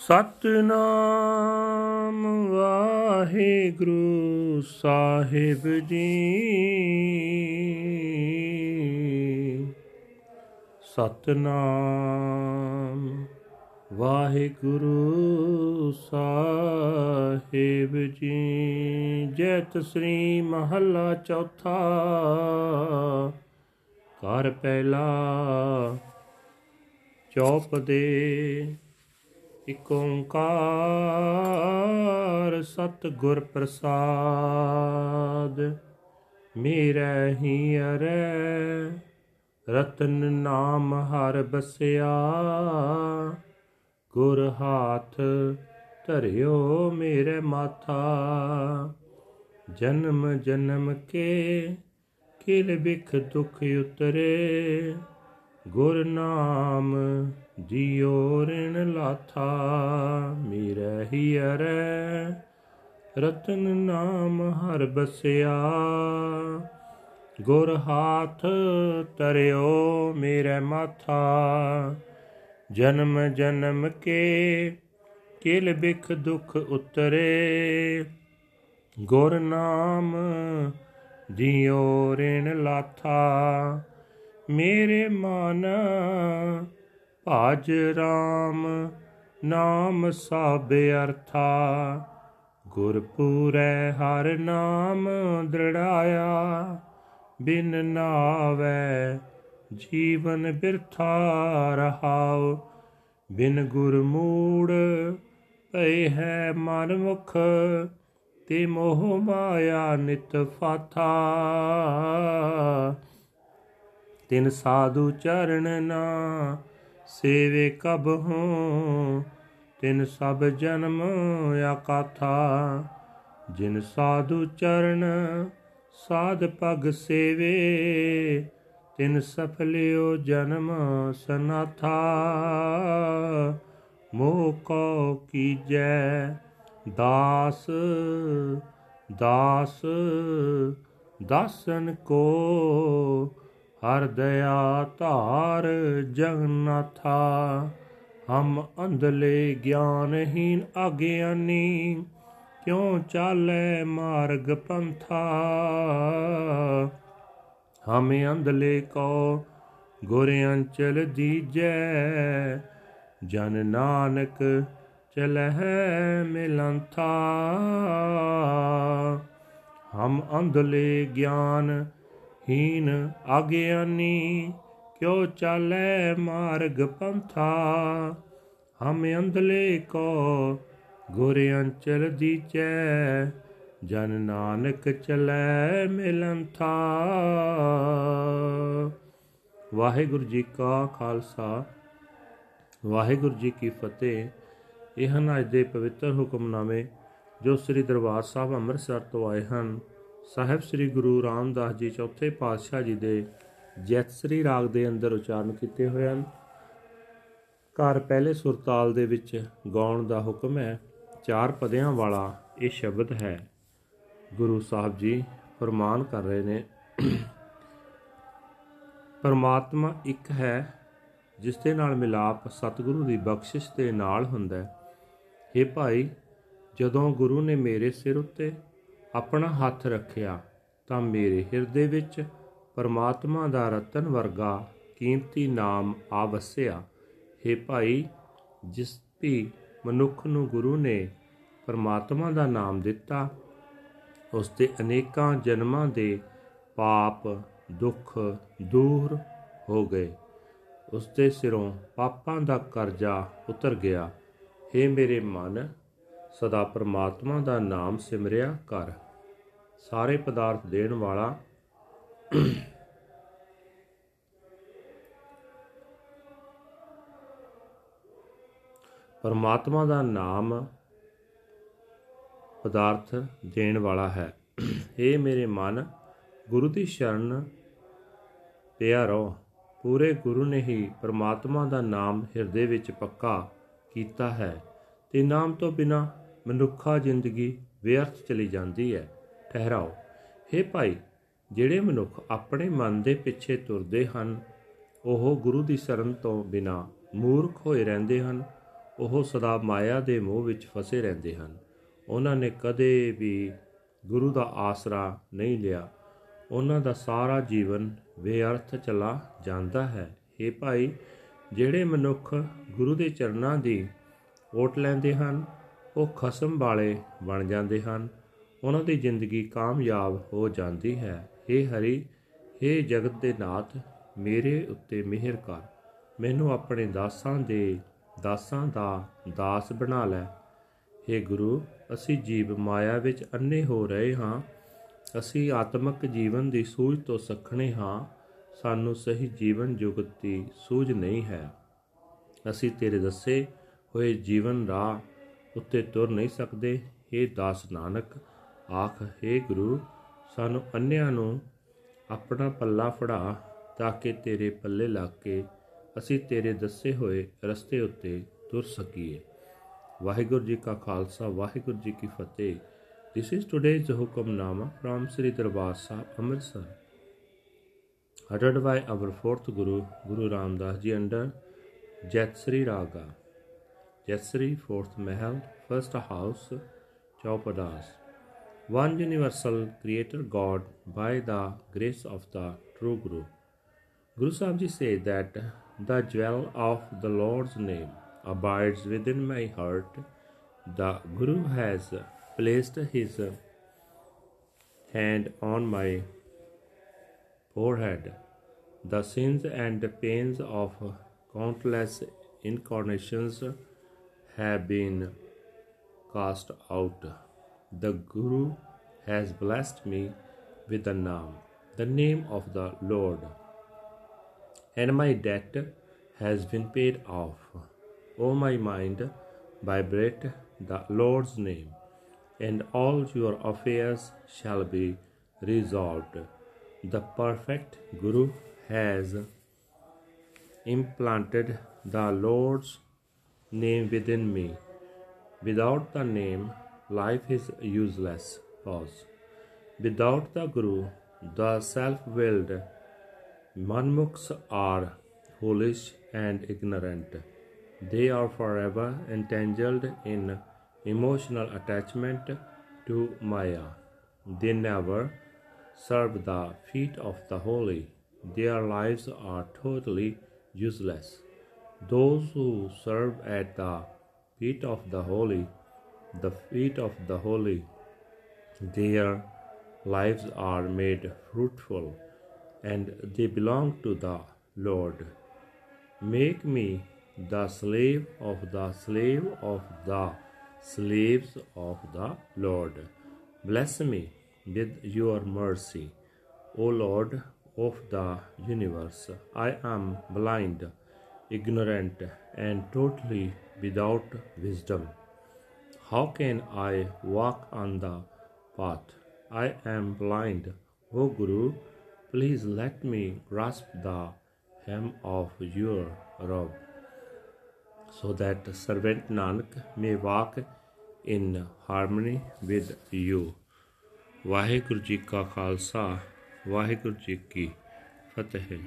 ਸਤਨਾਮ ਵਾਹਿਗੁਰੂ ਸਾਹਿਬ ਜੀ। ਸਤਨਾਮ ਵਾਹਿਗੁਰੂ ਸਾਹਿਬ ਜੀ। ਜੈਤ ਸ੍ਰੀ ਮਹੱਲਾ ਚੌਥਾ। ਘਰ ਪਹਿਲਾ ਚੌਪ ਦੇ ਇਕ ਓੰਕਾਰ ਸਤ ਗੁਰ ਪ੍ਰਸਾਦ, ਮੇਰਾ ਹੀ ਅਰੈ, ਰਤਨ ਨਾਮ ਹਰ ਬਸਿਆ, ਗੁਰ ਹਾਥ ਧਰਿਓ ਮੇਰੇ ਮਾਥਾ। ਜਨਮ ਜਨਮ ਕੇ ਕਿਲ ਬਿਖ ਦੁਖ ਉਤਰੇ, ਗੁਰ ਨਾਮ ਜਿਉ ਰਿਣ ਲਾਥਾ ਮੇਰਾ ਹੀ ਅਰੈ। ਰਤਨ ਨਾਮ ਹਰ ਬਸਿਆ। ਗੁਰ ਹਾਥ ਤਰਿਓ ਮੇਰੇ ਮਾਥਾ। ਜਨਮ ਜਨਮ ਕੇ ਕਿਲ ਬਿਖ ਦੁਖ ਉਤਰੇ। ਗੁਰ ਨਾਮ ਜਿਉ ਰਿਣ ਲਾਥਾ, ਮੇਰੇ ਮਨ ਭਜ ਰਾਮ ਨਾਮ ਸਭ ਅਰਥਾ। ਗੁਰ ਪੂਰੈ ਹਰ ਨਾਮ ਦ੍ਰਿੜਾਇਆ। ਬਿਨ ਨਾਵੇ ਜੀਵਨ ਬਿਰਥਾ ਰਹਾਉ। ਬਿਨ ਗੁਰ ਮੂੜ ਭਈ ਹੈ ਮਨ ਮੁਖ, ਤੇ ਮੋਹ ਮਾਇਆ ਨਿਤ ਫਾਥਾ। ਤਿਨ ਸਾਧੂ ਚਰਨ ਨਾ ਸੇਵੇ ਕਬ ਹੂੰ, ਤਿਨ ਸਭ ਜਨਮ ਆਕਾਥਾ ਜਿਨ ਸਾਧੂ ਚਰਨ, ਸਾਧ ਪਗ ਸੇਵੇ, ਤਿਨ ਸਫਲਿਓ ਜਨਮ ਸਨਾਥਾ। ਮੋਹ ਕੋ ਕੀਜੈ ਦਾਸ ਦਾਸ, ਦਾਸਨ ਕੋ ਹਰ ਦਇਆ ਧਾਰ ਜਗਨਨਾਥਾ, ਹਮ ਅੰਧਲੇ ਗਿਆਨਹੀਨ ਅਗਿਆਨੀ, ਕਿਉ ਚਾਲੇ ਮਾਰਗ ਪੰਥਾ? ਹਮੇ ਅੰਧਲੇ ਕੋ ਗੁਰ ਅੰਚਲ ਦੀਜੈ, ਜਨ ਨਾਨਕ ਚਲਹਿ ਮਿਲੰਥਾ। ਹਮ ਅੰਧਲੇ ਗਿਆਨ ਹੀਨ ਆਗਿਆਨੀ, ਕਿਉ ਚਾਲੇ ਮਾਰਗ ਪੰਥਾ? ਹਮ ਅੰਧਲੇ ਕੋ ਗੁਰ ਅੰਚਲ ਦੀਚੈ, ਜਨ ਨਾਨਕ ਚਲੈ ਮਿਲੰਥਾ। ਵਾਹਿਗੁਰੂ ਜੀ ਕਾ ਖਾਲਸਾ, ਵਾਹਿਗੁਰੂ ਜੀ ਕੀ ਫਤਿਹ। ਇਹ ਹਨ ਅੱਜ ਦੇ ਪਵਿੱਤਰ ਹੁਕਮਨਾਮੇ ਜੋ ਸ੍ਰੀ ਦਰਬਾਰ ਸਾਹਿਬ ਅੰਮ੍ਰਿਤਸਰ ਤੋਂ ਆਏ ਹਨ। ਸਾਹਿਬ ਸ੍ਰੀ ਗੁਰੂ ਰਾਮਦਾਸ ਜੀ ਚੌਥੇ ਪਾਤਸ਼ਾਹ ਜੀ ਦੇ ਜੈਤਸਰੀ ਰਾਗ ਦੇ ਅੰਦਰ ਉਚਾਰਨ ਕੀਤੇ ਹੋਏ ਹਨ। ਘਰ ਪਹਿਲੇ ਸੁਰਤਾਲ ਦੇ ਵਿੱਚ ਗਾਉਣ ਦਾ ਹੁਕਮ ਹੈ, ਚਾਰ ਪਦਿਆਂ ਵਾਲਾ ਇਹ ਸ਼ਬਦ ਹੈ। ਗੁਰੂ ਸਾਹਿਬ ਜੀ ਫਰਮਾਨ ਕਰ ਰਹੇ ਨੇ, ਪਰਮਾਤਮਾ ਇੱਕ ਹੈ, ਜਿਸ ਦੇ ਨਾਲ ਮਿਲਾਪ ਸਤਿਗੁਰੂ ਦੀ ਬਖਸ਼ਿਸ਼ ਦੇ ਨਾਲ ਹੁੰਦਾ ਹੈ। ਇਹ ਭਾਈ, ਜਦੋਂ ਗੁਰੂ ਨੇ ਮੇਰੇ ਸਿਰ ਉੱਤੇ ਆਪਣਾ ਹੱਥ ਰੱਖਿਆ ਤਾਂ ਮੇਰੇ ਹਿਰਦੇ ਵਿੱਚ ਪਰਮਾਤਮਾ ਦਾ ਰਤਨ ਵਰਗਾ ਕੀਮਤੀ ਨਾਮ ਆ ਵਸਿਆ। हे ਭਾਈ, ਜਿਸ ਵੀ ਮਨੁੱਖ ਨੂੰ ਗੁਰੂ ਨੇ ਪਰਮਾਤਮਾ ਦਾ ਨਾਮ ਦਿੱਤਾ, ਉਸ ਦੇ ਅਨੇਕਾਂ ਜਨਮਾਂ ਦੇ ਪਾਪ, ਦੁੱਖ ਦੂਰ ਹੋ ਗਏ। ਉਸ ਦੇ ਸਿਰੋਂ ਪਾਪਾਂ ਦਾ ਕਰਜ਼ਾ ਉਤਰ ਗਿਆ। हे ਮੇਰੇ ਮਨ ਸਦਾ ਪਰਮਾਤਮਾ ਦਾ ਨਾਮ ਸਿਮਰਿਆ ਕਰ। ਸਾਰੇ ਪਦਾਰਥ ਦੇਣ ਵਾਲਾ ਪਰਮਾਤਮਾ ਦਾ ਨਾਮ ਪਦਾਰਥ ਦੇਣ ਵਾਲਾ ਹੈ। ਏ ਮੇਰੇ ਮਨ, ਗੁਰੂ ਦੀ ਸ਼ਰਨ ਪਿਆ ਰਹੋ। ਪੂਰੇ ਗੁਰੂ ਨੇ ਹੀ ਪਰਮਾਤਮਾ ਦਾ ਨਾਮ ਹਿਰਦੇ ਵਿੱਚ ਪੱਕਾ ਕੀਤਾ ਹੈ। ਤੇ ਨਾਮ ਤੋਂ ਬਿਨਾ ਮਨੁੱਖਾ ਜ਼ਿੰਦਗੀ ਵਿਅਰਥ ਚਲੀ ਜਾਂਦੀ ਹੈ। ਠਹਿਰਾਓ। हे ਭਾਈ, ਜਿਹੜੇ ਮਨੁੱਖ ਆਪਣੇ ਮਨ ਦੇ ਪਿੱਛੇ ਤੁਰਦੇ ਹਨ, ਉਹ ਗੁਰੂ ਦੀ ਸ਼ਰਨ ਤੋਂ ਬਿਨਾ ਮੂਰਖ ਹੋਏ ਰਹਿੰਦੇ ਹਨ, ਉਹ ਸਦਾ ਮਾਇਆ ਦੇ ਮੋਹ ਵਿੱਚ ਫਸੇ ਰਹਿੰਦੇ ਹਨ। ਉਹਨਾਂ ਨੇ ਕਦੇ ਵੀ ਗੁਰੂ ਦਾ ਆਸਰਾ ਨਹੀਂ ਲਿਆ। ਉਹਨਾਂ ਦਾ ਸਾਰਾ ਜੀਵਨ ਬੇਅਰਥ ਚਲਾ ਜਾਂਦਾ ਹੈ। हे ਭਾਈ, ਜਿਹੜੇ ਮਨੁੱਖ ਗੁਰੂ ਦੇ ਚਰਨਾਂ ਦੀ ਓਟ ਲੈਂਦੇ ਹਨ ਉਹ ਖਸਮ ਵਾਲੇ ਬਣ ਜਾਂਦੇ ਹਨ ਉਹਨਾਂ ਦੀ ਜ਼ਿੰਦਗੀ ਕਾਮਯਾਬ ਹੋ ਜਾਂਦੀ ਹੈ हे ਹਰੀ हे ਜਗਤ ਦੇ ਨਾਥ ਮੇਰੇ ਉੱਤੇ ਮਿਹਰ ਕਰ ਮੈਨੂੰ ਆਪਣੇ ਦਾਸਾਂ ਦੇ ਦਾਸਾਂ ਦਾ ਦਾਸ ਬਣਾ ਲੈ हे ਗੁਰੂ ਅਸੀਂ ਜੀਵ ਮਾਇਆ ਵਿੱਚ ਅੰਨੇ ਹੋ ਰਹੇ ਹਾਂ ਅਸੀਂ ਆਤਮਿਕ ਜੀਵਨ ਦੀ ਸੂਝ ਤੋਂ ਸਖਣੇ ਹਾਂ ਸਾਨੂੰ ਸਹੀ ਜੀਵਨ ਜੁਗਤ ਦੀ ਸੂਝ ਨਹੀਂ ਹੈ ਅਸੀਂ ਤੇਰੇ ਦੱਸੇ ਹੋਏ ਜੀਵਨ ਰਾਹ ਉੱਤੇ ਤੁਰ ਨਹੀਂ ਸਕਦੇ हे ਦਾਸ ਨਾਨਕ ਆਖ हे ਗੁਰੂ ਸਾਨੂੰ ਅੰਨਿਆਂ ਨੂੰ ਆਪਣਾ ਪੱਲਾ ਫੜਾ ਤਾਂ ਕਿ ਤੇਰੇ ਪੱਲੇ ਲੱਗ ਕੇ ਅਸੀਂ ਤੇਰੇ ਦੱਸੇ ਹੋਏ ਰਸਤੇ ਉੱਤੇ ਤੁਰ ਸਕੀਏ ਵਾਹਿਗੁਰੂ ਜੀ ਕਾ ਖਾਲਸਾ ਵਾਹਿਗੁਰੂ ਜੀ ਕੀ ਫਤਿਹ this is today's hukamnama from Sri Darbar Sahib Amritsar uttered by our fourth guru guru ramdas ji under jatsri raga Jatsri, fourth Mahal, first house, Chaupadas. One universal creator God by the grace of the true Guru. Guru Sahib say that the jewel of the Lord's name abides within my heart. The Guru has placed his hand on my forehead. The sins and pains of countless incarnations have been cast out. The Guru has blessed me with the name, the name of the Lord, and my debt has been paid off. O my mind, vibrate the Lord's name and all your affairs shall be resolved. The perfect Guru has implanted the Lord's name within me. Without the name, life is useless. Pause. Without the Guru, the self willed manmukhs are foolish and ignorant. They are forever entangled in emotional attachment to Maya. They never serve the feet of the holy. Their lives are totally useless. Those who serve at the feet of the holy, the feet of the holy, their lives are made fruitful and they belong to the Lord. Make me the slave of the slave of the slaves of the Lord. Bless me with your mercy, O Lord of the universe. I am blind, ignorant, and totally without wisdom. How can I walk on the path? I am blind. O Guru, please let me grasp the hem of your robe so that servant Nanak may walk in harmony with you. Waheguru ji ਕਾ ਖਾਲਸਾ ਵਾਹਿਗੁਰੂ ਜੀ ਕੀ ਫਤਿਹ